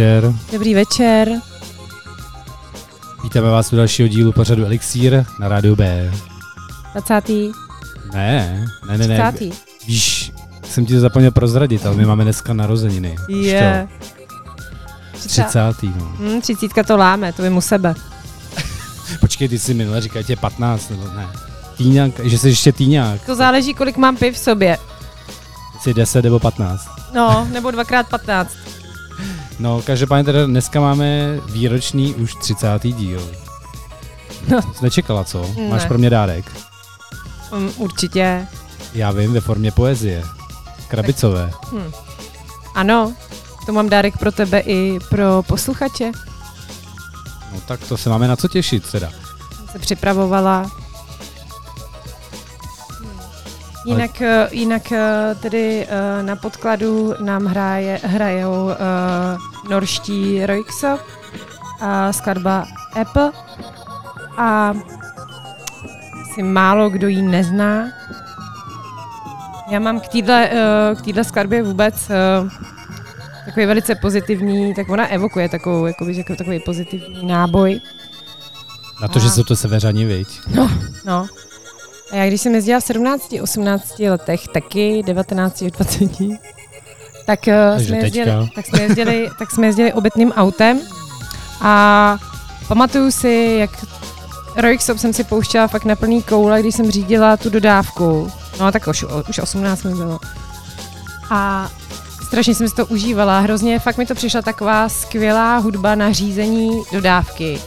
Dobrý večer. Dobrý večer. Vítáme vás u dalšího dílu pořadu Elixír na rádiu B. 20. Ne, ne, ne, ne. 30. Víš, jsem ti to zapomněl prozradit, ale my máme dneska narozeniny. Je. to, 30. No. Hmm, třicítka to láme, to vím u sebe. Počkej, ty jsi minule říkal, tě 15, nebo ne? Týňák, že jsi ještě týňák. To záleží, kolik mám piv v sobě. Jsi 10 nebo 15. No, nebo dvakrát 15. No, každopádně teda dneska máme výroční už 30. díl. No. Jsi nečekala, co? Máš Ne. pro mě dárek? Um, určitě. Já vím, ve formě poezie. Krabicové. Hm. Ano, to mám dárek pro tebe i pro posluchače. No tak to se máme na co těšit teda. Jsem se připravovala. Jinak, eh, jinak eh, tedy eh, na podkladu nám hraje, hrajou uh, norští Roixo a skladba Apple a si málo kdo ji nezná. Já mám k této k skladbě vůbec takový velice pozitivní, tak ona evokuje takovou, jakoby, jako takový pozitivní náboj. Na to, A. že jsou to severani, viď? No. A já když jsem jezdila v 17, 18 letech, taky 19 až 20, tak, eh, Takže jsme jezdili, tak, jsme jezdili, tak jsme jezdili obytným autem a pamatuju si, jak Roixop jsem si pouštěla fakt na plný koule, když jsem řídila tu dodávku. No tak už, už 18 mi bylo. A strašně jsem si to užívala. Hrozně fakt mi to přišla taková skvělá hudba na řízení dodávky.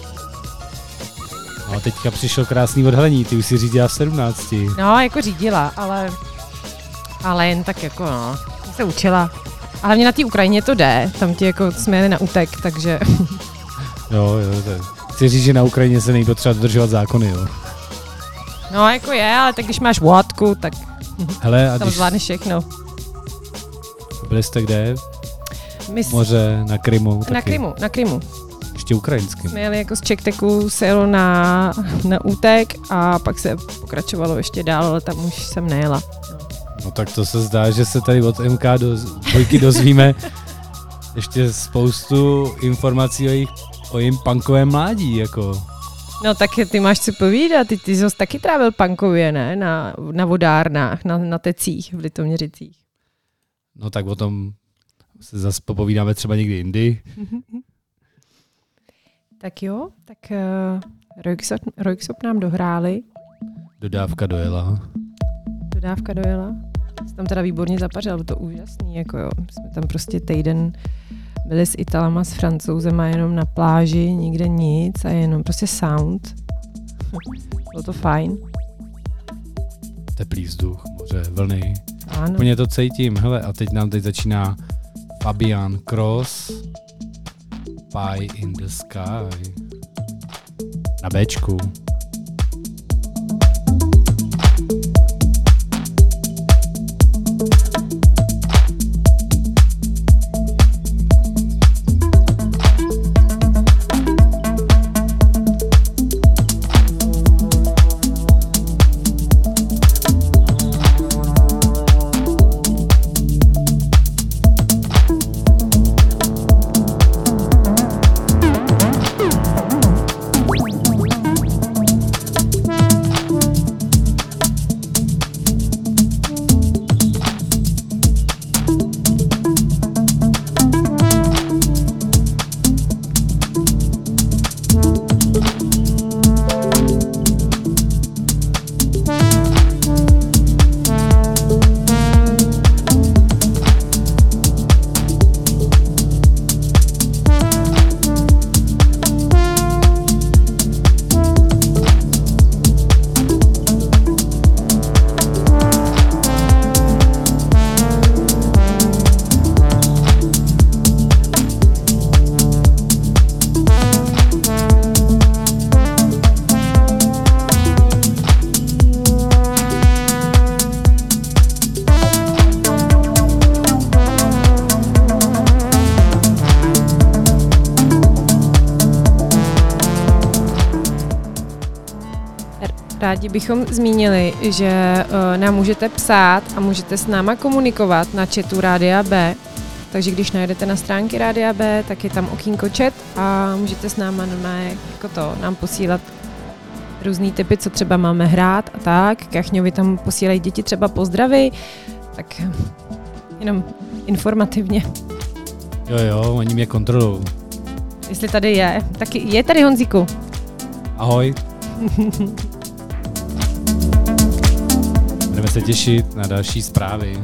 No a teďka přišlo krásný odhalení, ty už si řídila v 17. No, jako řídila, ale, ale jen tak jako, no, se učila. A hlavně na té Ukrajině to jde, tam ti jako jsme jeli na útek, takže Jo, jo, to je. Chci říct, že na Ukrajině se nejde třeba dodržovat zákony, jo. no jako je, ale tak když máš vodku, tak Hele, a tam když zvládneš všechno. byli jste kde? My Moře, na Krymu, taky. na Krymu, na Krymu. Ještě ukrajinským. Jsme jeli jako z Čekteku, se jelo na, na útek a pak se pokračovalo ještě dál, ale tam už jsem nejela. No tak to se zdá, že se tady od MK do dvojky dozvíme ještě spoustu informací o jejich o jejím punkovém mládí, jako. No tak ty máš co povídat, ty, ty jsi taky trávil pankově, ne? Na, na vodárnách, na, na tecích v Litoměřicích. No tak o tom se zase popovídáme třeba někdy jindy. Tak jo, tak uh, Roixop, Roixop nám dohráli, Dodávka dojela. dodávka dojela. Jsi tam teda výborně zapařil, bylo to úžasný, jako jo. Jsme tam prostě týden byli s Italama, s Francouzema jenom na pláži, nikde nic a jenom prostě sound. Bylo to fajn. Teplý vzduch, moře, vlny. Ano. Úplně to cítím. Hele, a teď nám teď začíná Fabian Cross Pie in the Sky. Na Bčku. Rádi bychom zmínili, že uh, nám můžete psát a můžete s náma komunikovat na chatu Rádia B takže když najdete na stránky Rádia B, tak je tam okýnko chat a můžete s náma jako to nám posílat různý typy, co třeba máme hrát a tak. Kachňovi tam posílají děti třeba pozdravy, tak jenom informativně. Jo, jo, oni mě kontrolují. Jestli tady je, tak je tady Honzíku. Ahoj. Budeme se těšit na další zprávy.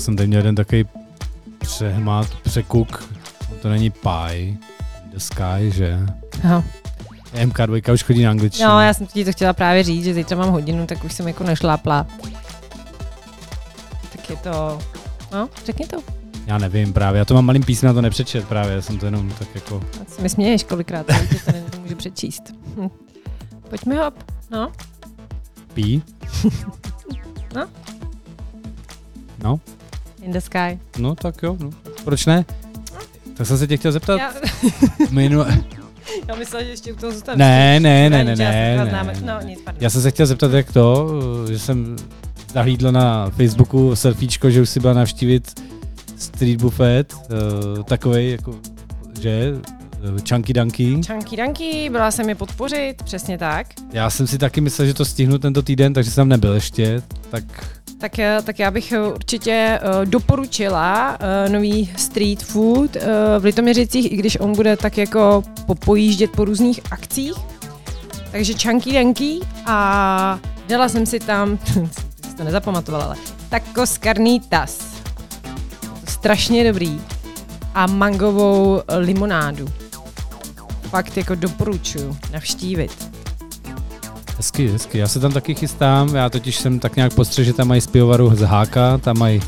Já jsem tady měl jeden takový přehmat, překuk. To není pie, the sky, že? Aha. MK2 už chodí na angličtinu. No, já jsem ti to chtěla právě říct, že zítra mám hodinu, tak už jsem jako nešlápla. Tak je to... No, řekni to. Já nevím právě, já to mám malým písmem, to nepřečet právě, já jsem to jenom tak jako... A se mi směješ kolikrát, ale to nemůžu přečíst. Hm. Pojďme hop. No, Pí? No. No, in the sky. no tak jo, no. Proč ne? Tak jsem se tě chtěl zeptat. Já, Minule... já myslela, že ještě u toho zůstanu. Ne, ne, ne, ne, ne, teďka ne. známe. No, nic, pardon. Já jsem se chtěl zeptat, jak to, že jsem zahlídl na Facebooku selfiečko, že už si byla navštívit street buffet, uh, takovej jako, že, chunky dunky. Chunky Dunky, byla jsem je podpořit, přesně tak. Já jsem si taky myslel, že to stihnu tento týden, takže jsem nebyl ještě, tak Tak, eh, tak já bych eh, určitě uh, doporučila uh, nový street food uh, v Litoměřicích, i když on bude tak jako popojíždět po různých akcích. Takže Chunky Dunky a dala jsem si tam, jsi to nezapamatovala, ale tacos carnitas. Strašně dobrý. A mangovou limonádu. Fakt jako doporučuju navštívit. hezky, hezky. Já se tam taky chystám, já totiž jsem tak nějak postřeh, že tam mají z pivovaru z Háka, tam mají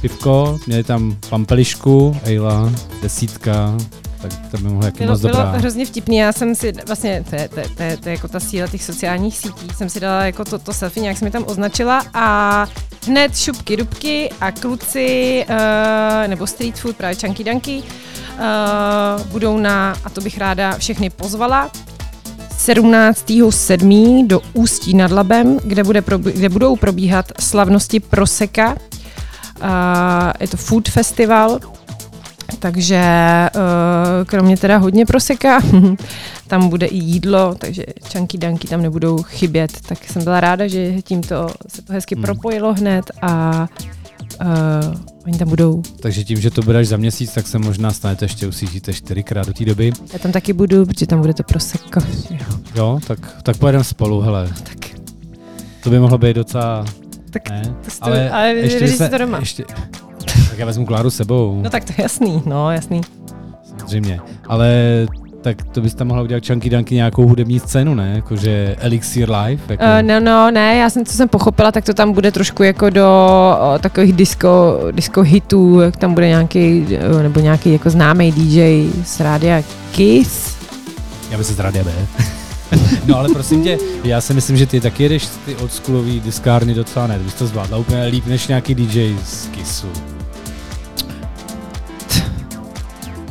pivko, měli tam pampelišku, Ejla, desítka, tak to by mohlo jaký Bylo, moc bylo dobrá. hrozně vtipný, já jsem si vlastně, to je, to, je, to, je, to je jako ta síla těch sociálních sítí, jsem si dala jako to, to selfie, nějak jsem mi tam označila a hned šupky dubky a kluci, uh, nebo street food, právě chunky dunky, uh, budou na, a to bych ráda všechny pozvala, 17.7. do Ústí nad Labem, kde, bude probí- kde budou probíhat slavnosti Proseka. Uh, je to food festival, takže uh, kromě teda hodně proseka, tam bude i jídlo, takže čanky danky tam nebudou chybět. Tak jsem byla ráda, že tímto se to hezky Hmm. propojilo hned a uh, oni tam budou. Takže tím, že to bude až za měsíc, tak se možná stanete ještě usížíte čtyřikrát do té doby. Já tam taky budu, protože tam bude to proseko. Jo, tak, tak pojedeme spolu, hele. Tak, To by mohlo být docela, tak ne? to to, ale, ale vyřeš si to doma. Ještě, tak já vezmu Kláru s sebou, No tak to je jasný, no jasný. samozřejmě. Ale tak to bys tam mohla udělat Chunky Dunky nějakou hudební scénu, ne? Jakože Elixir Live? Jako... Uh, no, no, ne, já jsem, co jsem pochopila, tak to tam bude trošku jako do uh, takových disco, disco hitů, jak tam bude nějaký, uh, nebo nějaký jako známý DJ z rádia Kiss. Já bych se z rádia B. no ale prosím tě, já si myslím, že ty taky jedeš ty oldschoolový diskárny docela ne, bys to zvládla úplně líp než nějaký DJ z Kissu.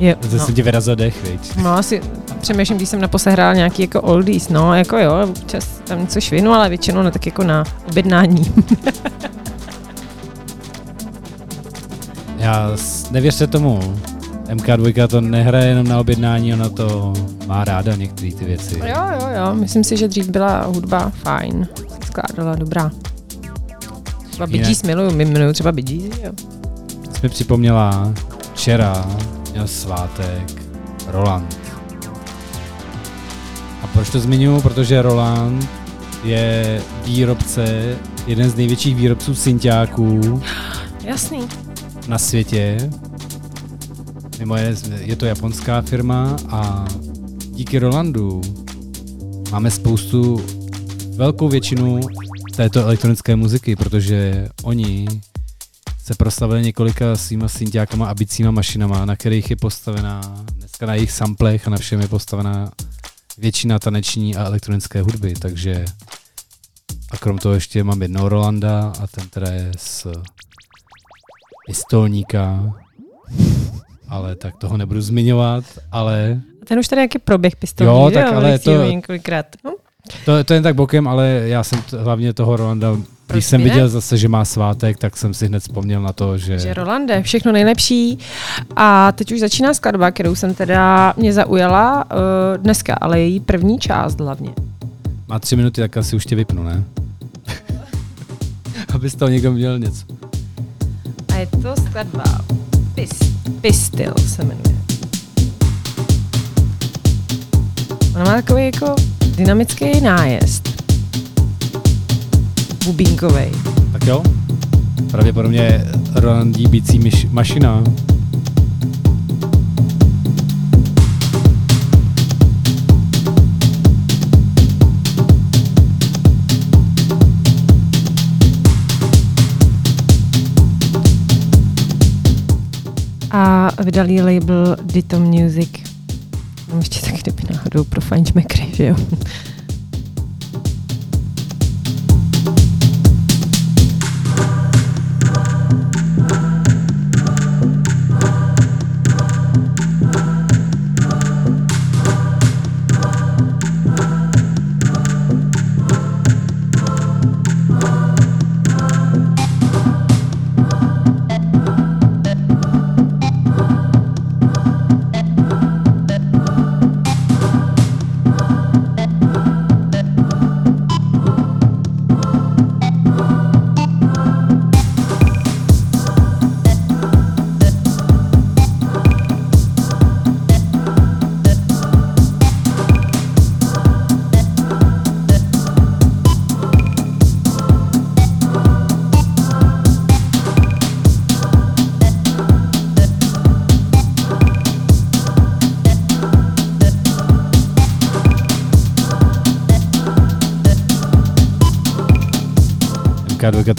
Jo, Zase no. se ti vyrazil dech, viď? no, asi přemýšlím, když jsem naposled hrál nějaký jako oldies, no, jako jo, občas tam něco švinu, ale většinou na tak jako na objednání. Já nevěřte tomu. MK2 to nehraje jenom na objednání, ona to má ráda některé ty věci. jo, jo, jo, myslím si, že dřív byla hudba fajn, skládala dobrá. Třeba Gees miluju, my miluju třeba Gees, jo. Jsi mi připomněla, včera měl svátek Roland. A proč to zmiňuji? Protože Roland je výrobce, jeden z největších výrobců synťáků Jasný. na světě. Mimo je, je to japonská firma a díky Rolandu máme spoustu, velkou většinu této elektronické muziky, protože oni se proslavili několika svýma synťákama a bicíma mašinama, na kterých je postavená, dneska na jejich samplech a na všem je postavená většina taneční a elektronické hudby, takže a krom toho ještě mám jednoho Rolanda a ten teda je z pistolníka, ale tak toho nebudu zmiňovat, ale Ten už tady jaký proběh pistolní, Jo, tak ale Nechci ho to- několikrát. No, to, to jen tak bokem, ale já jsem t- hlavně toho Rolanda, když jsem by ne? viděl zase, že má svátek, tak jsem si hned vzpomněl na to, že... že Rolande, všechno nejlepší. A teď už začíná skladba, kterou jsem teda mě zaujala uh, dneska, ale její první část hlavně. Má tři minuty, tak asi už tě vypnu, ne? Aby z toho někdo měl něco. A je to skladba Pis, Pistil se jmenuje. Ona má takový jako dynamický nájezd. Bubínkovej. Tak jo? Pravděpodobně Rolandí bicí myš, mašina. A vydali label Dito Music. Mám ještě tak kdyby náhodou pro Feinschmeckery, že jo?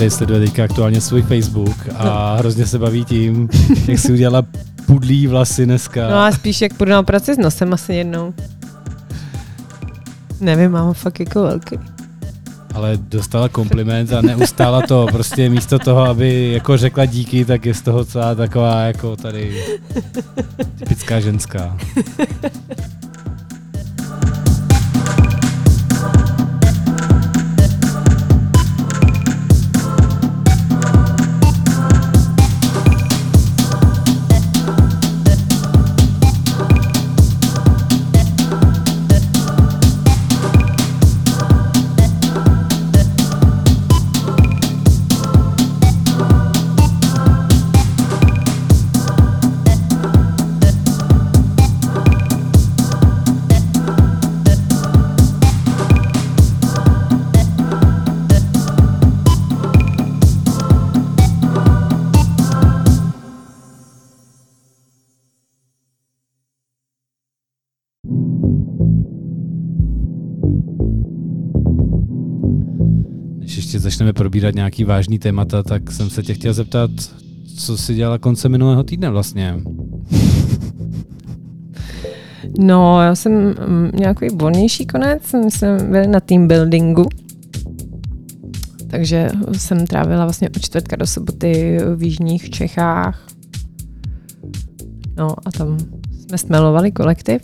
Tady sleduje teďka aktuálně svůj Facebook a hrozně se baví tím, jak si udělala pudlí vlasy dneska. No a spíš jak půjdu na práci s nosem asi jednou. Nevím, mám ho fakt jako velký. Ale dostala kompliment a neustála to. Prostě místo toho, aby jako řekla díky, tak je z toho celá taková jako tady typická ženská. Probírat nějaký vážný témata, tak jsem se tě chtěl zeptat, co jsi dělala konce minulého týdne vlastně? No, já jsem mm, nějaký volnější konec, my jsme byli na team buildingu, takže jsem trávila vlastně od čtvrtka do soboty v jižních Čechách. No a tam jsme smelovali kolektiv.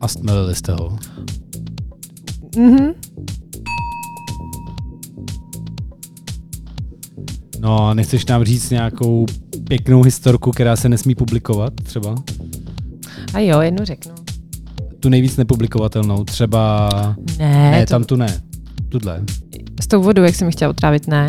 A stmelili jste ho? Mhm. No a nechceš nám říct nějakou pěknou historku, která se nesmí publikovat třeba? A jo, jednu řeknu. Tu nejvíc nepublikovatelnou, třeba... Ne, Ne, to, tam tu ne. Tudle. s tou vodou, jak jsem ji chtěla otrávit, ne.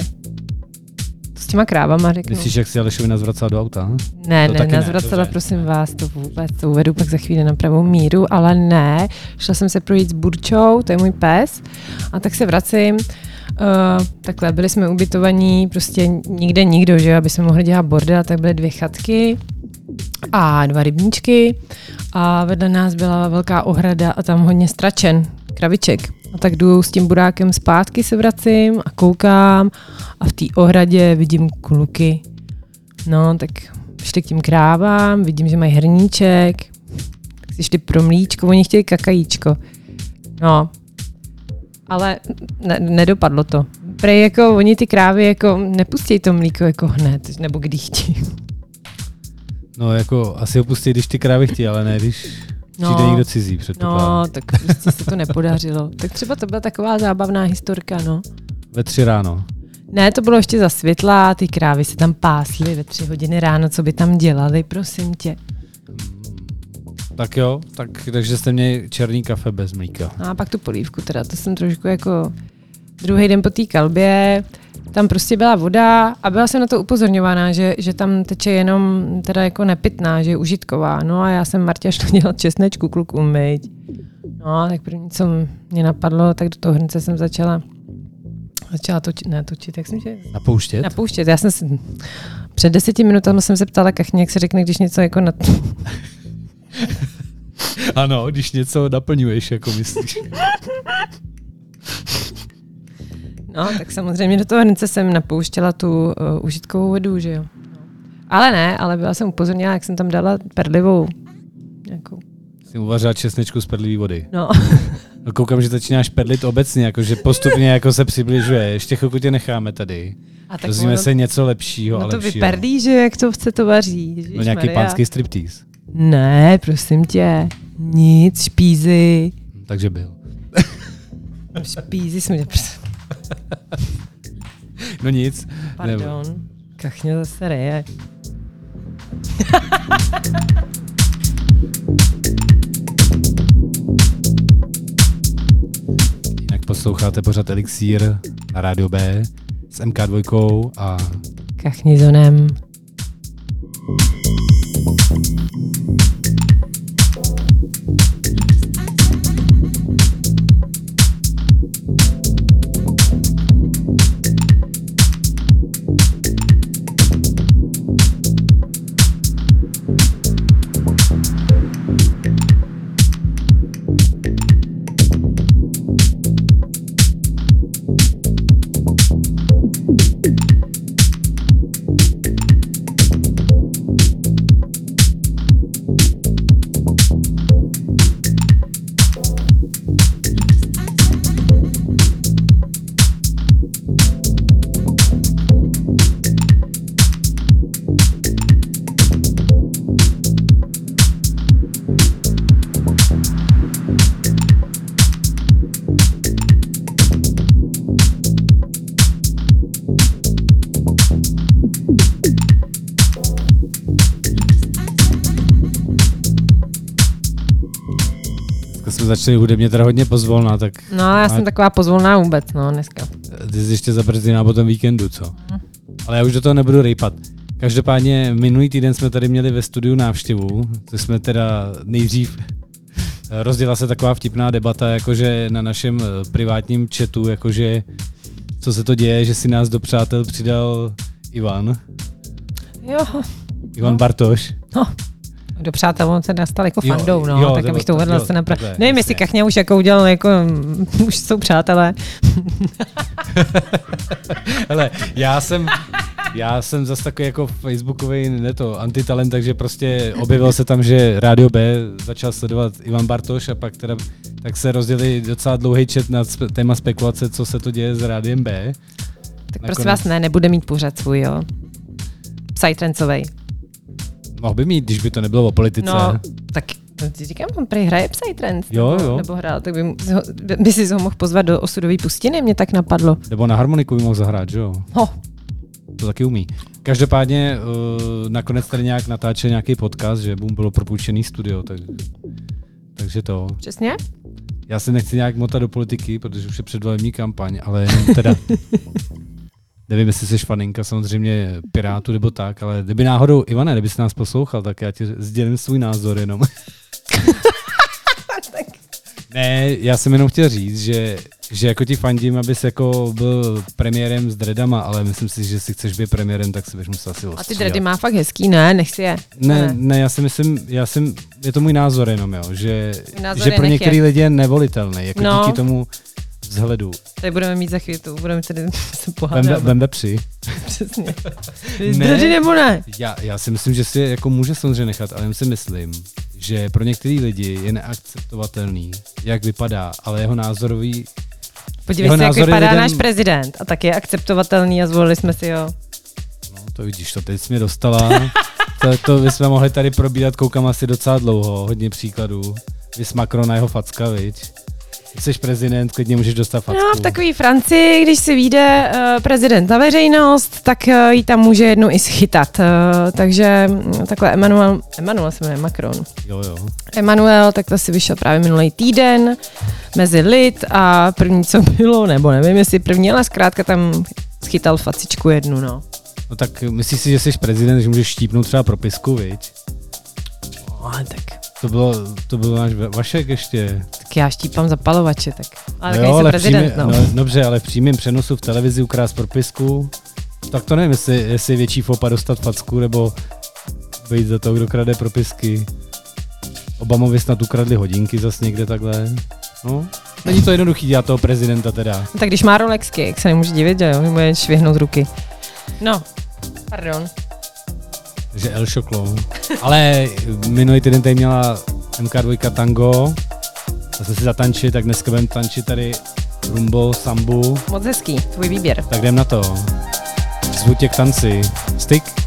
To s těma krávama řeknu. Myslíš, jak si Alešovi nazvracel do auta? Ne, To ne, ne, nazvracela, dobře. prosím vás, to vůbec, to uvedu pak za chvíli na pravou míru, ale ne, šla jsem se projít s Burčou, to je můj pes, a tak se vracím, uh, takhle, byli jsme ubytovaní, prostě nikde nikdo, že aby jsme mohli dělat bordel, tak byly dvě chatky a dva rybníčky a vedle nás byla velká ohrada a tam hodně stračen, kraviček. A tak jdu s tím burákem zpátky se vracím a koukám a v té ohradě vidím kluky. No, tak šli k tím krávám, vidím, že mají hrníček, tak si šli pro mlíčko, oni chtěli kakajíčko. No, ale ne, nedopadlo to. Prej jako oni ty krávy jako nepustí to mlíko jako hned, nebo kdy chtějí. No jako asi ho pustí, když ty krávy chtějí, ale ne, když No. přijde někdo cizí, předpokládám. No, tak prostě se to nepodařilo. Tak třeba to byla taková zábavná historka, no. Ve tři ráno. Ne, to bylo ještě za světla, ty krávy se tam pásly ve tři hodiny ráno, co by tam dělali, prosím tě. Tak jo, tak, takže jste měli černý kafe bez mlíka. No a pak tu polívku teda, to jsem trošku jako druhý den po té kalbě, tam prostě byla voda a byla jsem na to upozorňována, že, že tam teče jenom teda jako nepitná, že je užitková. No a já jsem Martě šla dělat česnečku klukům, myť. No, tak první, co mě napadlo, tak do toho hrnce jsem začala začala točit, ne točit, jak jsem tě Napouštět? napouštět. Já jsem si, před deseti minutami jsem se ptala kachně, jak se řekne, když něco jako na, Ano, když něco naplňuješ, jako myslíš. No, tak samozřejmě do toho hrnce jsem napouštěla tu uh, užitkovou vodu, že jo. Ale ne, ale byla jsem upozorněna, jak jsem tam dala perlivou. Nějakou. Jsi uvařila česnečku z perlivý vody. No, No, koukám, že začínáš perlit obecně, jakože postupně jako se přibližuje. Ještě chvilku tě necháme tady. a tak Dozvíme ono, se něco lepšího a no to lepšího. vyperlí, že jak to se to vaří. No nějaký Ježišmarja. pánský striptease. Ne, prosím tě. Nic, špízy. Takže byl. Špízy jsme... No nic. Pardon. Kachně zase reje. Jinak posloucháte pořád Elixír na rádio B s MK2 a Kachni začali hudebně teda hodně pozvolná, tak No, já jsem taková pozvolná vůbec, no, dneska. ty jsi ještě zabrzdiná po tom víkendu, co? Hm. Ale já už do toho nebudu rejpat. Každopádně minulý týden jsme tady měli ve studiu návštěvu, to jsme teda nejdřív rozděla se taková vtipná debata, jakože na našem eh, privátním chatu, jakože co se to děje, že si nás do přátel přidal Ivan, Jo, Ivan No. Bartoš. No. Do přátel, on se nastal jako Jo, fandou, no, jo, tak abych to to, uvedl jo, se napra- Nevím, jasně. jestli Kachně už jako udělal, jako, už jsou přátelé. Hele, já jsem, já jsem zase takový jako facebookový ne to, antitalent, takže prostě objevil se tam, že Rádio B začal sledovat Ivan Bartoš a pak teda, tak se rozdělili docela dlouhý chat na spe- téma spekulace, co se to děje s Rádiem B. Tak Nakonec. prosím vás, ne, nebude mít pořad svůj, jo. Psytrancovej. Mohl by mít, když by to nebylo o politice. No, tak no, ti říkám, on prý hraje Psytrance. Jo, nebo, jo. Nebo hrál, tak by, ho- by si ho mohl pozvat do osudové pustiny, mě tak napadlo. Nebo na harmoniku by mohl zahrát, že jo? Ho, To taky umí. Každopádně uh, nakonec tady nějak natáčel nějaký podcast, že mu bylo propůjčený studio, tak, takže to. přesně? Já se nechci nějak motat do politiky, protože už je předvolební kampaň, ale jenom teda nevím, jestli jsi faninka samozřejmě Pirátu nebo tak, ale kdyby náhodou, Ivane, kdyby jsi nás poslouchal, tak já ti sdělím svůj názor jenom. ne, já jsem jenom chtěl říct, že, že jako ti fandím, abys jako byl premiérem s dreadama, ale myslím si, že si chceš být premiérem, tak si bys musel asi A ty ostříhat. dready má fakt hezký, ne? Nechci je. Ne, ne, já si myslím, já jsem, je to můj názor jenom, jo, že, Názor že pro některé je. lidi je nevolitelný, jako No. díky tomu vzhledu. Tady budeme mít za chvíli, budeme tady se pohádat. vem vepři. Přesně. Ne. Dready nebo ne? Já, já si myslím, že si jako může samozřejmě nechat, ale jen si myslím, že pro některé lidi je neakceptovatelný, jak vypadá, ale jeho názorový, Podívej Jeho se, jak vypadá lidem- náš prezident. A tak je akceptovatelný a zvolili jsme si ho. no to vidíš, to teď jsi mě dostala, to, to bychom mohli tady probírat, koukám asi docela dlouho, hodně příkladů. Vys Macron a jeho facka, viď? Jsi prezident, klidně můžeš dostat facku. No, v takové Francii, když si vyjde uh, prezident na veřejnost, tak uh, ji tam může jednu i schytat. Uh, takže mm, takhle Emmanuel, Emmanuel se jmenuje Macron. Jo, jo. Emmanuel, tak to si vyšel právě minulý týden mezi lid a první, co bylo, nebo nevím, jestli první, ale zkrátka tam schytal facičku jednu, no. No tak myslíš si, že jsi prezident, že můžeš štípnout třeba propisku, viď? Ale tak, To bylo, to byl náš Va- Vašek ještě. tak já štípám zapalovače, tak. Ale No jo, ale prezident, přímý, no. no. Dobře, ale v přímém přenosu v televizi ukrást propisku, tak to nevím, jestli, jestli je větší fopa dostat facku, nebo být za to, kdo krade propisky. Obamovi snad ukradli hodinky zas někde takhle. No, není to jednoduchý dělat toho prezidenta teda. No, tak když má Rolexky, jak se nemůže divit, že jo, mu je švihnout ruky. No, pardon. Že El Šoklo. Ale minulý týden tady měla MK2 Tango, a jsme si zatančili, tak dneska budeme tančit tady rumbo, sambu, Moc hezký, tvůj výběr. tak jdem na to. Zvu tě k tanci. Styk?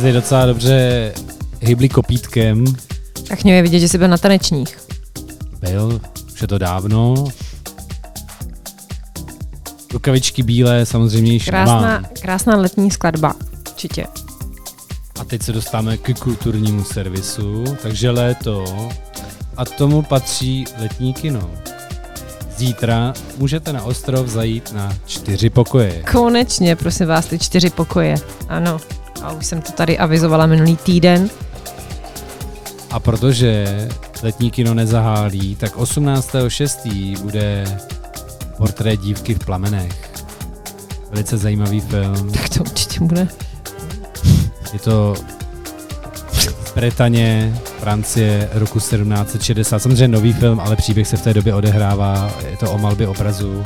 Si tady docela dobře hybli kopítkem. Tak mě je vidět, že jsi byl na tanečních. Byl, už je to dávno. Rukavičky bílé samozřejmě již Krásná, nemám. krásná letní skladba. Určitě. A teď se dostáváme k kulturnímu servisu, takže léto a tomu patří letní kino. Zítra můžete na ostrov zajít na čtyři pokoje. Konečně, prosím vás, ty čtyři pokoje. Ano. A už jsem to tady avizovala minulý týden. A protože letní kino nezahálí, tak 18.6. bude portrét dívky v plamenech. Velice zajímavý film. Tak to určitě bude. Je to Bretaně, Francie, roku 1760. Samozřejmě nový film, ale příběh se v té době odehrává. Je to o malbě obrazu.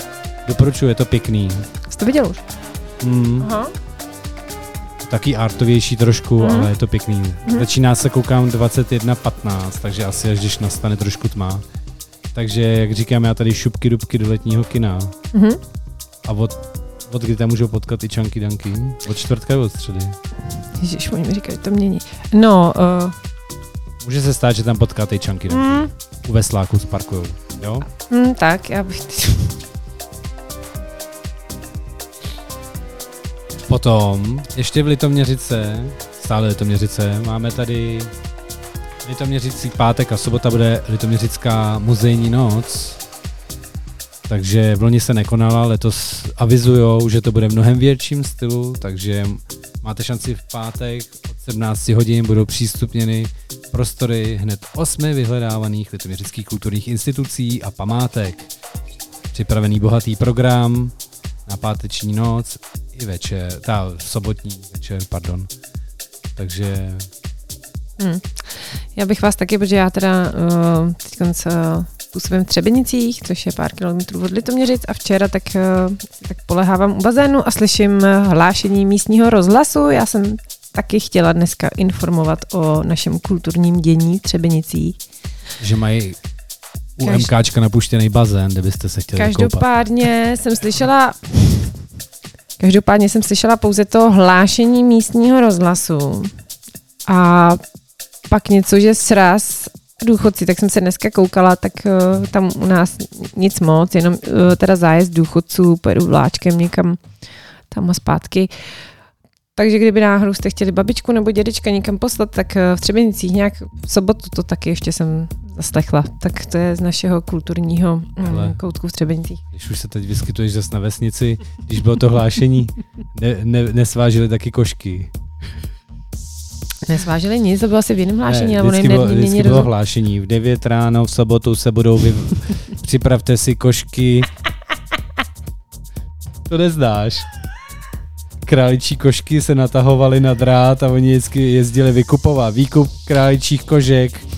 Doporučuji, je to pěkný. Jsi to viděl už? Mm, Aha. Taky artovější trošku, Mhm. ale je to pěkný. Začíná se, koukám, 21.15, takže asi až když nastane trošku tma. Takže, jak říkám, já tady šupky dubky do letního kina. Mhm. A od, od kdy tam můžou potkat i čanky danky? Od čtvrtka nebo od středy? Ježiš, oni mi říkají, že to mění. No, uh, Může se stát, že tam potkáte i čanky danky. mm, U vesláku sparkujou. Jo? mm, tak, já bych... Potom, ještě v Litoměřice, stále Litoměřice, máme tady Litoměřický pátek a sobota bude Litoměřická muzejní noc. Takže v loni se nekonala, letos avizujou, že to bude v mnohem větším stylu, takže máte šanci v pátek od 17 hodin budou přístupněny prostory hned osmi vyhledávaných litoměřických kulturních institucí a památek. Připravený bohatý program na páteční noc i večer, ta sobotní večer, pardon. Takže Hm. Já bych vás taky, protože já teda uh, teď uh, působím v Třebenicích, což je pár kilometrů od Litoměřic a včera tak, uh, tak polehávám u bazénu a slyším hlášení místního rozhlasu. Já jsem taky chtěla dneska informovat o našem kulturním dění v Třebenicích. že mají u Každ- MKčka napuštěný bazén, kde byste se chtěli koupat. Každopádně jsem slyšela Každopádně jsem slyšela pouze to hlášení místního rozhlasu a pak něco, že sraz důchodci, tak jsem se dneska koukala, tak uh, tam u nás nic moc, jenom uh, teda zájezd důchodců, pojedu vláčkem někam tam a zpátky. Takže kdyby náhodou jste chtěli babičku nebo dědečka někam poslat, tak uh, v Třebenicích nějak v sobotu to taky ještě jsem zaslechla. Tak to je z našeho kulturního Hele. um, koutku v Třebenicích. Když už se teď vyskytuješ zase na vesnici, když bylo to hlášení, ne, ne, nesvážili taky košky. Nesvážili nic, to bylo asi v jiném hlášení, ne, nebo vždycky bylo, vždycky bylo rozum. hlášení. V 9 ráno v sobotu se budou vy... Připravte si košky. To neznáš. Králičí košky se natahovaly na drát a oni vždycky jezdili vykupovat. Výkup králičích kožek.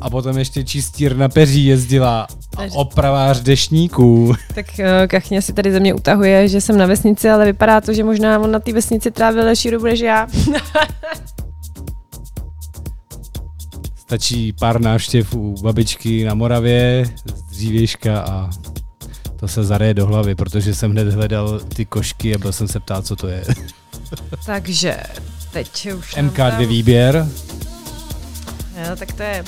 A potom ještě čistírna peří jezdila. A opravář dešníků. Tak uh, Kachně si tady ze mě utahuje, že jsem na vesnici, ale vypadá to, že možná on na té vesnici trávil delší dobu než já. Stačí pár návštěv u babičky na Moravě z dřívějška a to se zareje do hlavy, protože jsem hned hledal ty košky a byl jsem se ptát, co to je. Takže teď už... nám MK2 tam- výběr, Jo, tak to je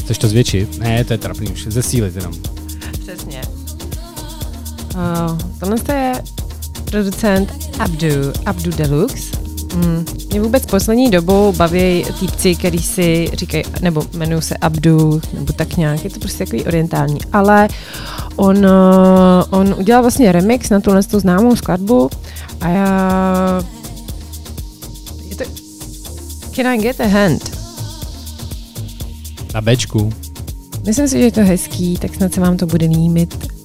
chceš to zvětšit? Ne, to je trapný už, zesílit jenom. přesně. Uh, tohle to je producent Abdu, Abdu Deluxe. Mm, mě vůbec poslední dobou baví týpci, který si říkají, nebo jmenují se Abdu, nebo tak nějak, je to prostě takový orientální, ale on, uh, on udělal vlastně remix na tuhle tu známou skladbu a já... Je to... Can I get a hand? Na Bčku. Myslím si, že je to hezký, tak snad se vám to bude límit.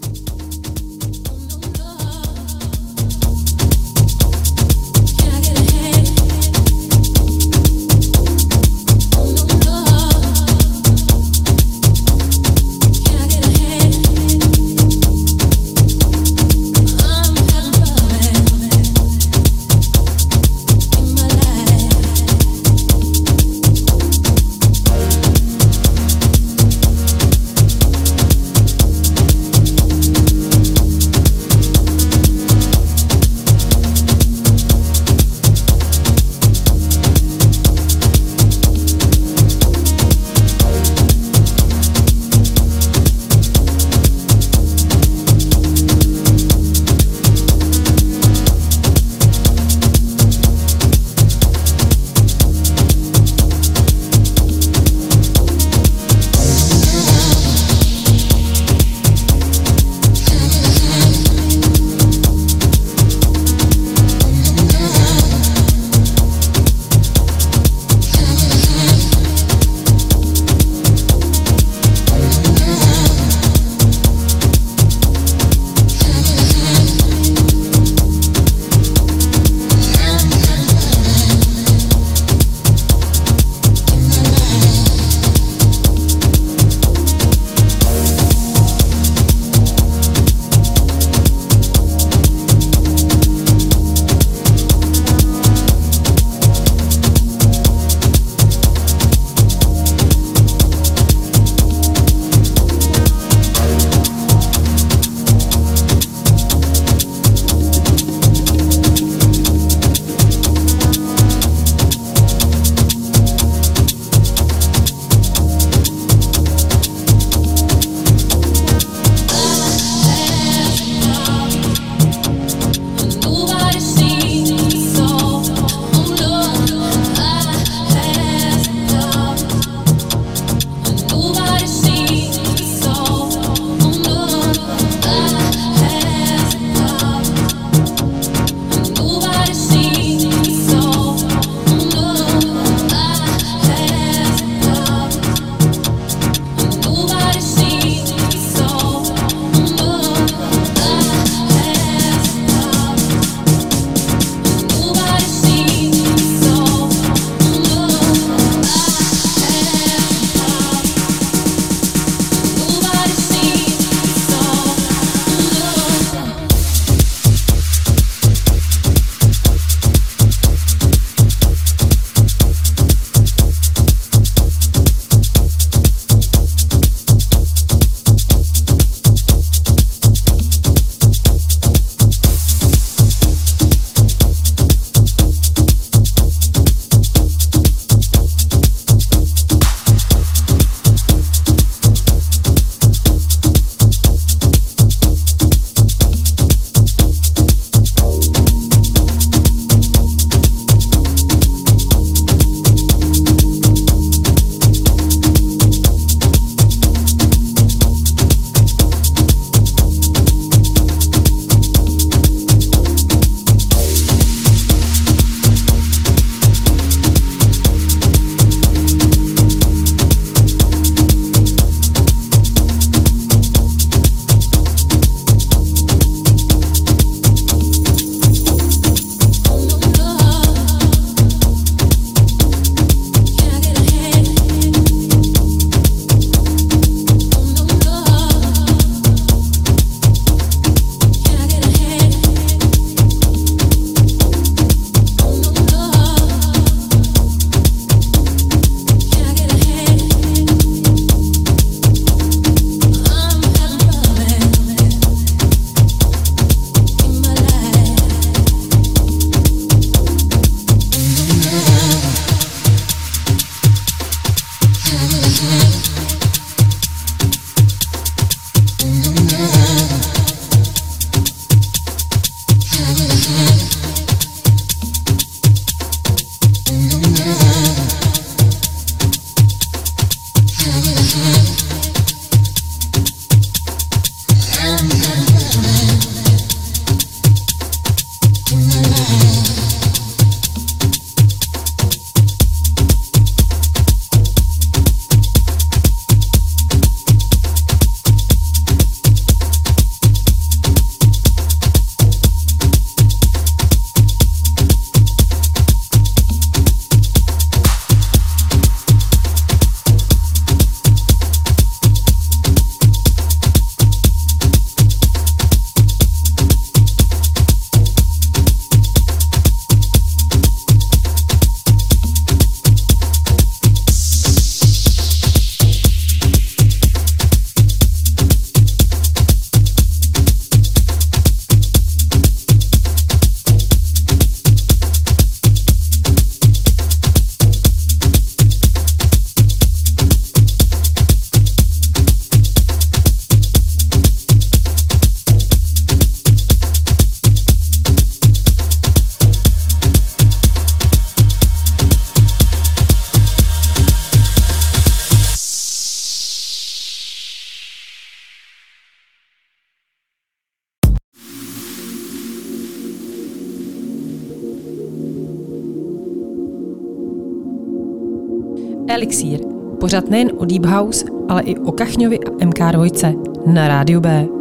Pořad nejen o Deep House, ale i o Kachňovi a MK2 na rádiu B.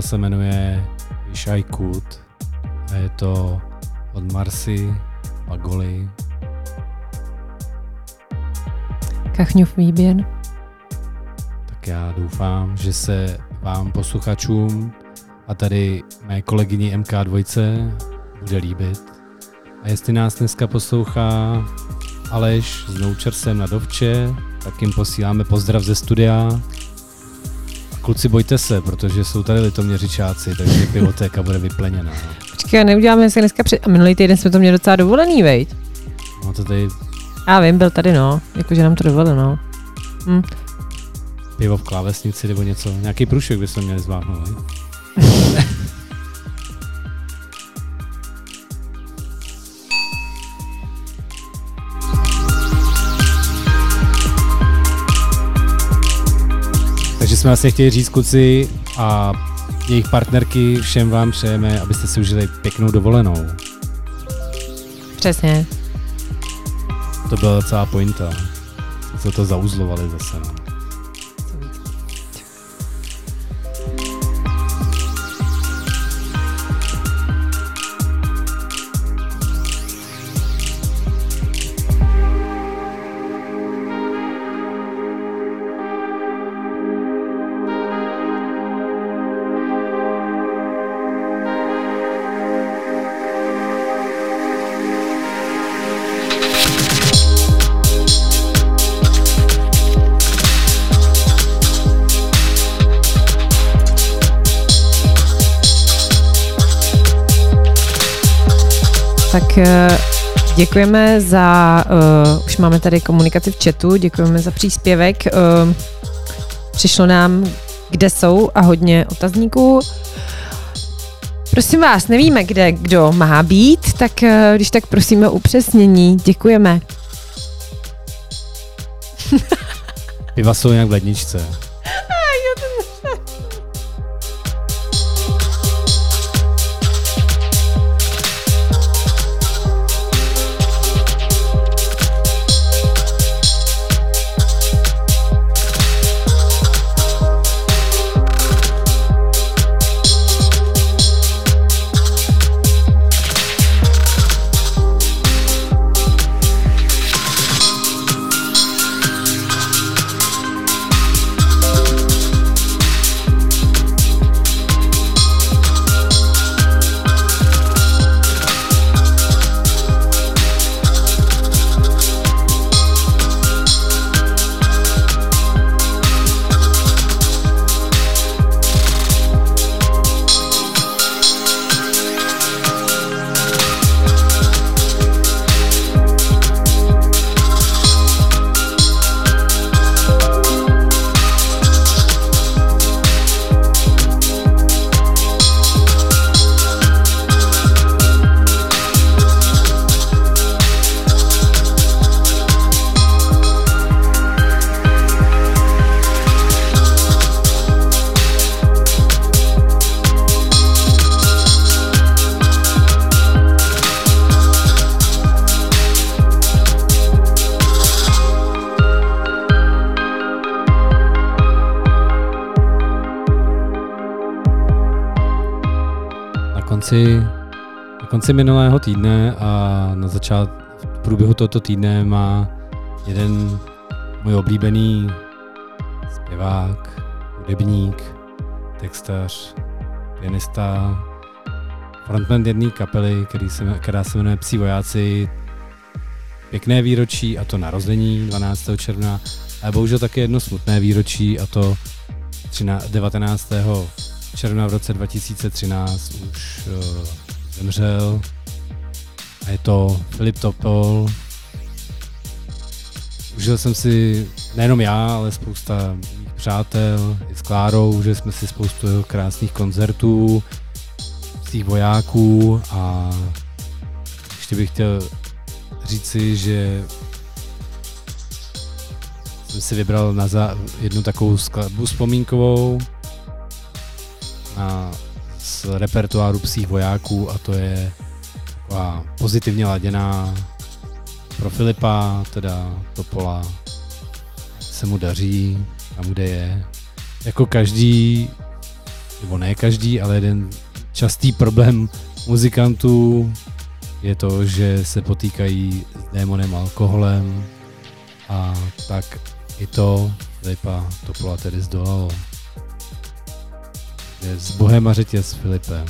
skladba se jmenuje Wish I Could a je to od Marcy Pagoli. Kachňův výběr. Tak já doufám, že se vám posluchačům a tady mé kolegyni MK2 bude líbit. A jestli nás dneska poslouchá Aleš s Noučersem na Dovče, tak jim posíláme pozdrav ze studia. Kluci bojte se, protože jsou tady litoměřičáci, takže pivotéka bude vypleněná. Počkej, neuděláme si dneska před... A minulý týden jsme to měli docela dovolený, vejď? No to tady Já vím, byl tady, no. Jakože nám to dovolil, no. Hm. pivo v klávesnici nebo něco, nějaký průšek bychom měli zvládnout. jsme vlastně chtěli říct kluci a jejich partnerky, všem vám přejeme, abyste si užili pěknou dovolenou. Přesně. To byla celá pointa. Se to zauzlovali zase. No. Tak eh, děkujeme za, uh, už máme tady komunikaci v chatu, děkujeme za příspěvek. Uh, přišlo nám, kde jsou a hodně otazníků. Prosím vás, nevíme, kde kdo má být, tak uh, když tak prosíme o upřesnění. Děkujeme. Piva jsou nějak v ledničce. Konci, na konci minulého týdne a na začát v průběhu tohoto týdne má jeden můj oblíbený zpěvák, hudebník, textař, pianista, frontman jedné kapely, který se, která se jmenuje Psí vojáci, pěkné výročí a to narození 12. června, ale bohužel také jedno smutné výročí a to 13, 19 června v roce 2013 už uh, zemřel. A je to Filip Topol. Užil jsem si nejenom já, ale spousta mých přátel i z Klárou, že jsme si spoustu jeho krásných koncertů, těch vojáků a ještě bych chtěl říci, že jsem si vybral na za, jednu takovou skladbu vzpomínkovou na, z repertoáru psích vojáků a to je taková pozitivně laděná pro Filipa, teda Topola, se mu daří, tam kde je. Jako každý, nebo ne každý, ale jeden častý problém muzikantů je to, že se potýkají s démonem alkoholem a tak i to Filipa Topola tedy zdolalo. S Bohem a řetě s Filipem.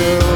Bohužel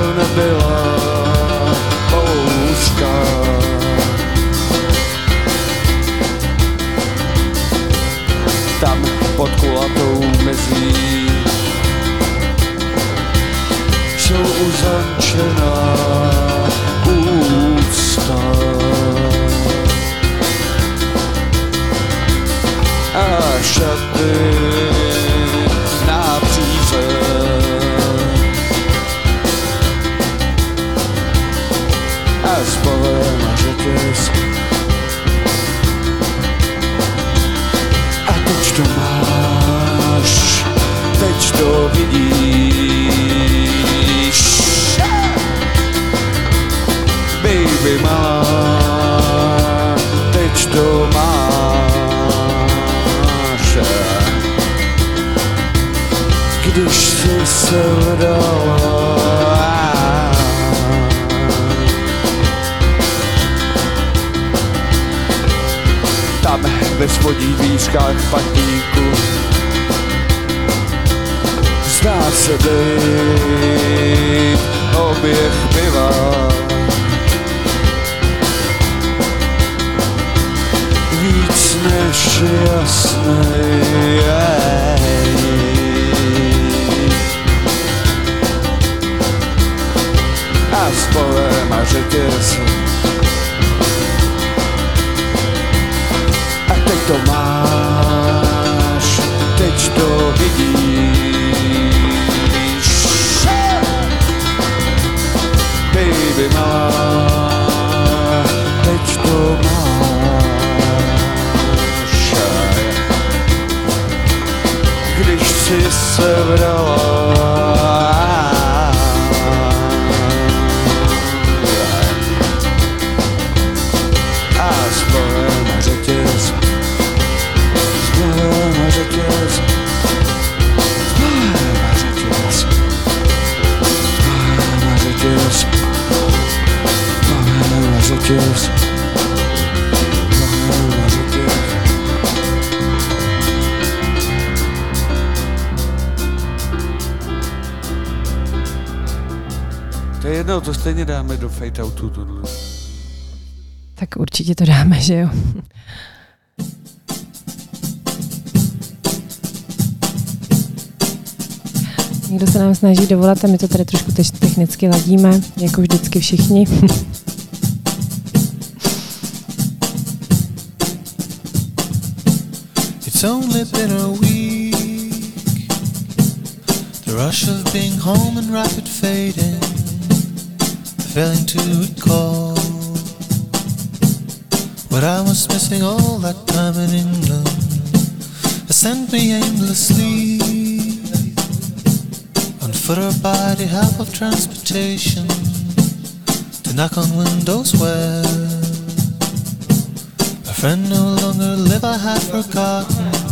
Bohem a řetěz. A stejně dáme do fade outu. tohle. Tak určitě to dáme, že jo? Někdo se nám snaží dovolat a my to tady trošku technicky ladíme, jako vždycky všichni. It's only been a week. The rush of being home and rapid fading. Failing to recall what I was missing all that time in England. It sent me aimlessly on foot or by the help of transportation to knock on windows where a friend no longer live, I had forgotten.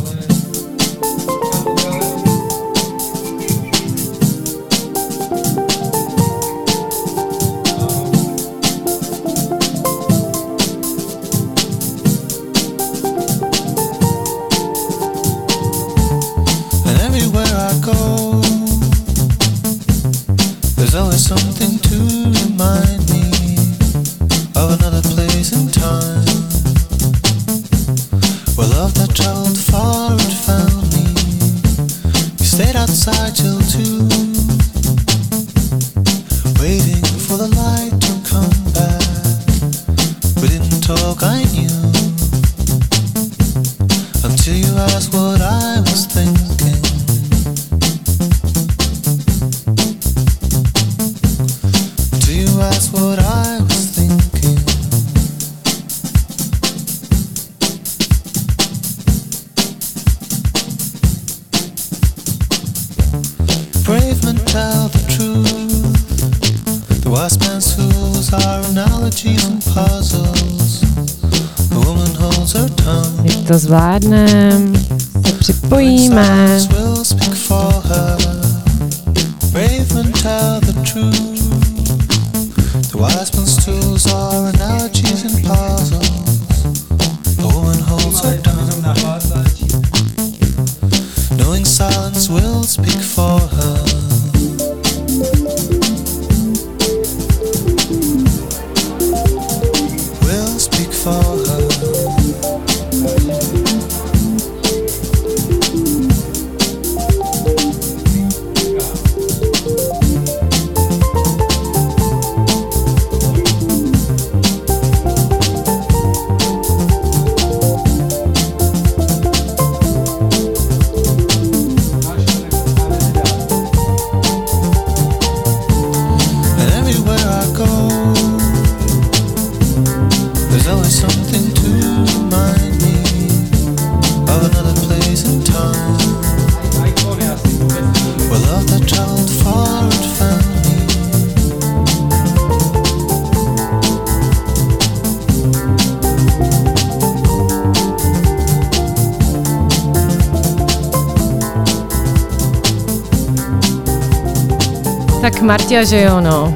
Martia, že jo, no.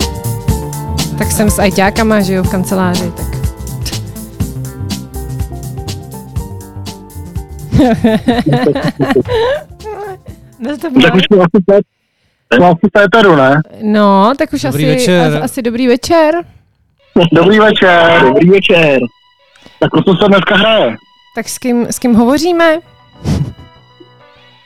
Tak jsem s ajťákama, že jo, v kanceláři, tak. No, to Tak už asi téteru, ne? No, tak už Dobrý asi, večer. a- asi dobrý večer. Dobrý večer. Dobrý večer. Tak o co se dneska hraje? Tak s kým, s kým hovoříme?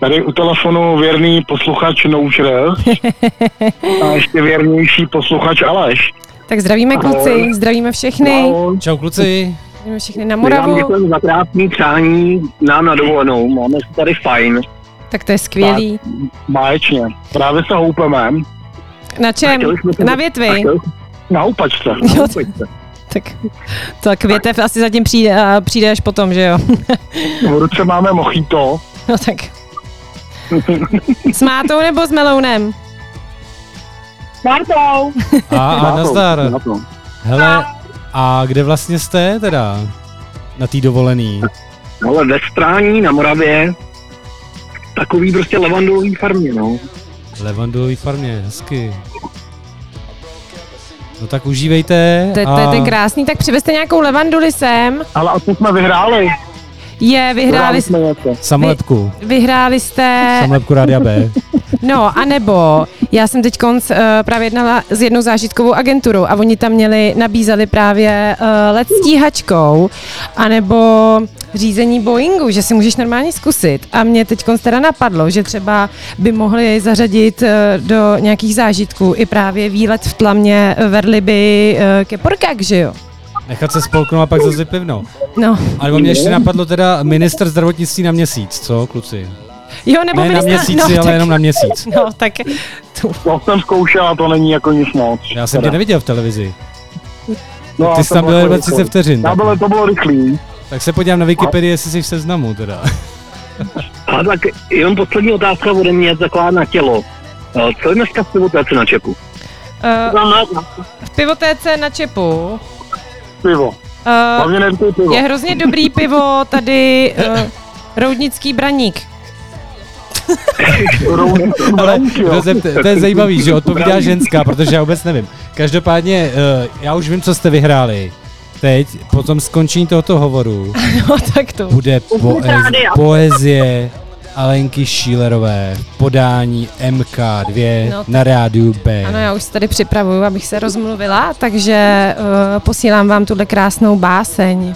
Tady u telefonu věrný posluchač Noučer a ještě věrnější posluchač Aleš. Tak zdravíme kluci, zdravíme všechny, Ahoj. Čau kluci. zdravíme všechny na vám Moravu. děkujeme za krásný přání nám na dovolenou. Máme se tady fajn. Tak to je skvělý. Báječně. Právě se houpeme. Na čem? Na větvi. chtěli- Na houpačce. Na houpačce. Tak to květev asi zatím přijde, přijde až potom, že jo? V ruce máme mochito. No tak. S mátou nebo s melounem? Martou! A, a nazdar. Hele, a kde vlastně jste teda? Na té dovolený. Ale ve Strání na Moravě takový prostě levandulový farmě, no. Levandulový farmě, hezky. No tak užívejte. To, je- to je ten krásný, tak přivezte nějakou levanduli sem. Ale a co jsme vyhráli? Je, vyhráli. Samolepku. vyhráli jste, Samolepku Rádia B. no a nebo, já jsem teď konc uh, právě jednala s jednou zážitkovou agenturou a oni tam měli, nabízeli právě uh, let stíhačkou, anebo řízení Boeingu, že si můžeš normálně zkusit. A mě teď teda napadlo, že třeba by mohli zařadit uh, do nějakých zážitků i právě výlet v tlamě Verliby uh, ke Porkák, že jo? Nechat se spolknout a pak zase pivno. No, A nebo mě ještě napadlo teda minister zdravotnictví na měsíc, co kluci? jo, nebo Ne na ministra- měsíci, no, ale tak, jenom na měsíc. No, tak. To jsem zkoušel a to není jako nic moc. Já jsem tě neviděl v televizi. No, Ty jsi tam byl bylo jen jako 30 vteřin. Já Tak, bylo, to bylo rychlý. tak se podívám na Wikipedii, jestli jsi v seznamu teda. A tak jenom poslední otázka ode mě taková na tělo. Eh, Co je dneska v pivotéce na Čepu? Uh, v pivotéce na Čepu Pivo. uh, pivo. je hrozně dobrý pivo tady uh, Roudnický braník. Ale. Josef, to, to je zajímavý, že odpovídá ženská, protože já vůbec nevím. Každopádně, uh, já už vím, co jste vyhráli. Teď, po tom skončení tohoto hovoru, No tak to. bude poez, poezie Alenky Šílerové v podání MK2 No, na rádiu B. Ano, já už se tady připravuju, abych se rozmluvila, takže uh, posílám vám tuhle krásnou báseň.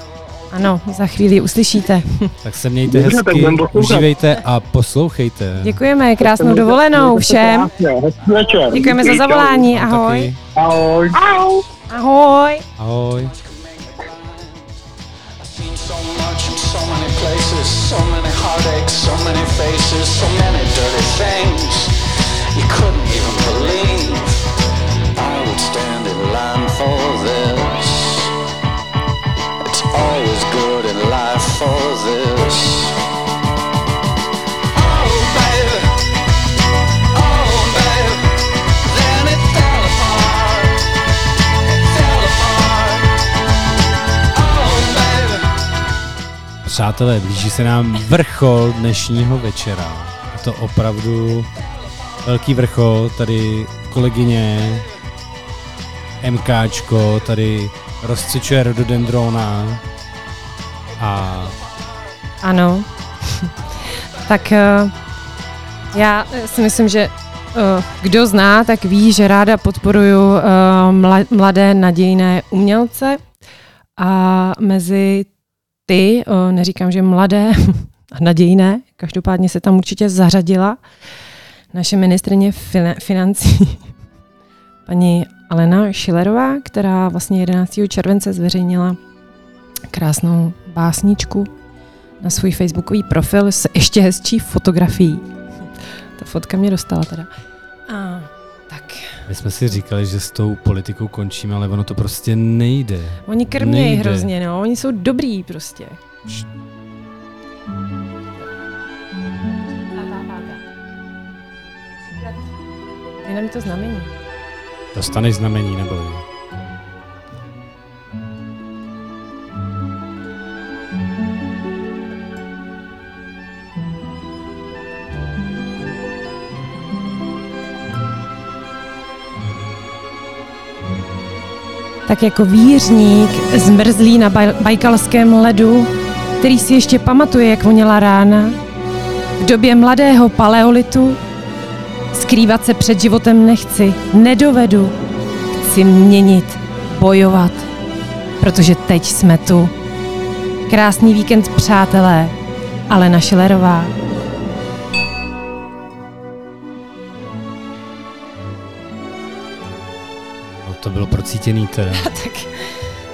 Ano, za chvíli uslyšíte. Tak se mějte Dobře, hezky, užívejte a poslouchejte. Děkujeme, krásnou dovolenou všem. Děkujeme za zavolání, ahoj. taky. Ahoj. Ahoj. Ahoj. Places, so many heartaches, so many faces, so many dirty things you couldn't even believe. I would stand in line for Přátelé, blíží se nám vrchol dnešního večera. Je to opravdu velký vrchol. Tady kolegyně MKčko tady rozcvičuje rododendrona a Ano. tak eh, já si myslím, že eh, kdo zná, tak ví, že ráda podporuju eh, mla- mladé nadějné umělce a mezi ty, eh, neříkám, že mladé a nadějné, každopádně se tam určitě zařadila naše ministrině fina- financí, paní Alena Šilerová, která vlastně 11. července zveřejnila krásnou básničku na svůj facebookový profil s ještě hezčí fotografií. Ta fotka mě dostala teda. A, my jsme si říkali, že s tou politikou končíme, ale ono to prostě nejde. oni krmějí hrozně, no, oni jsou dobrý prostě. Dej nám to znamení. Dostaneš znamení nebo Tak jako vířník zmrzlý na baj- bajkalském ledu, který si ještě pamatuje, jak voněla rána, v době mladého paleolitu, skrývat se před životem nechci, nedovedu, chci měnit, bojovat, protože teď jsme tu. Krásný víkend, přátelé, Alena Šilerová. Procítěný teda. tak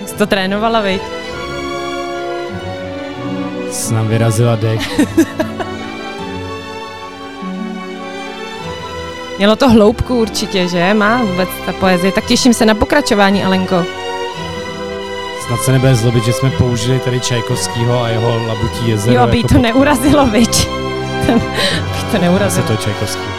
jsi to trénovala, viď? Jsi nám vyrazila dek. Mělo to hloubku určitě, že? Má vůbec ta poezie. Tak těším se na pokračování, Alenko. Snad se nebude zlobit, že jsme použili tady Čajkovskýho a jeho labutí jezero. Jo, aby jí jako to neurazilo, viď? Jí to neurazilo. to Čajkovský.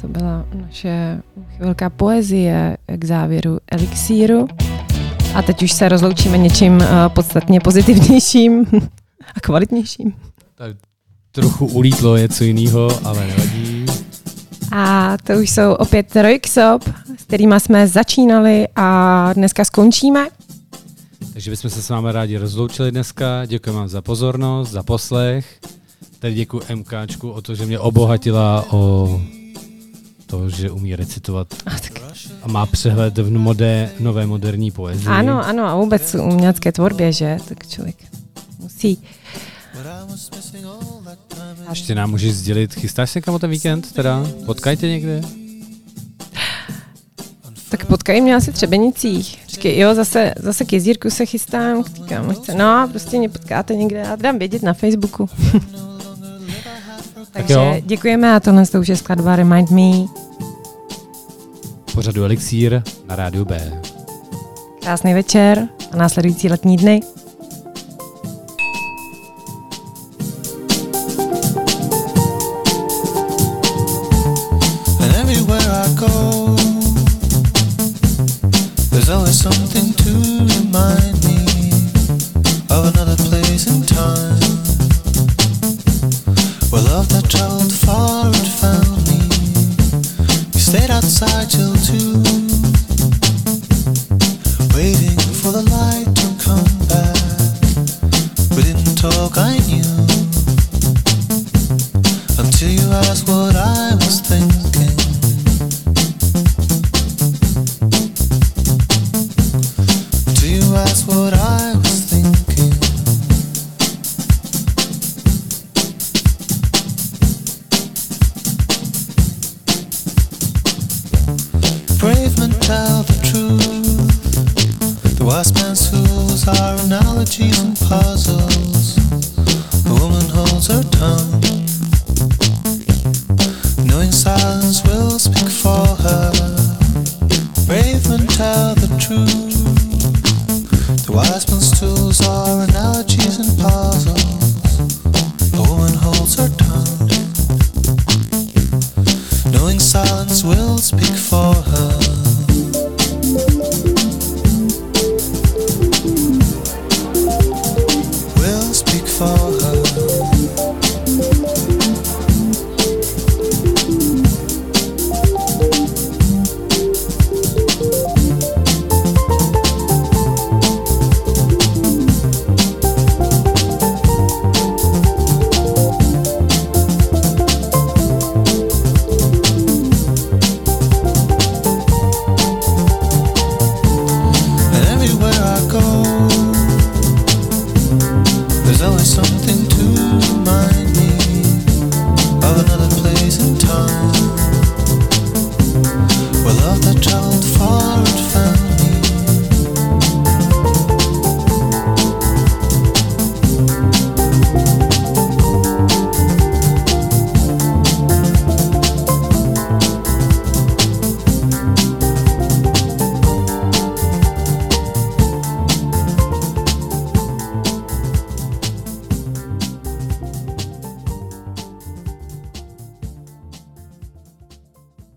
To byla naše chvilka poezie k závěru elixíru. A teď už se rozloučíme něčím eh, podstatně pozitivnějším a kvalitnějším. Trochu ulítlo něco jiného, ale nevadí. A to už jsou opět Rojksop, s kterými jsme začínali a dneska skončíme. Takže bychom se s vámi rádi rozloučili dneska. Děkujeme vám za pozornost, za poslech. Tady děkuji MKčku o to, že mě obohatila o to, že umí recitovat A tak, a má přehled v modé, nové moderní poezii. ano, ano, a vůbec v umělecké tvorbě, že? Tak člověk musí. Ještě nám můžeš sdělit, chystáš se kam o ten víkend teda? Potkajte někde? Tak potkají mě asi v Třebenicích. Říkej, jo, zase, zase k jezírku se chystám, k té kámošce. No, prostě mě potkáte někde, já to dám vědět na Facebooku. Takže jo. děkujeme a tohle to už je skladba Remind Me. Pořadu Elixír na rádiu B. Krásný večer a následující letní dny.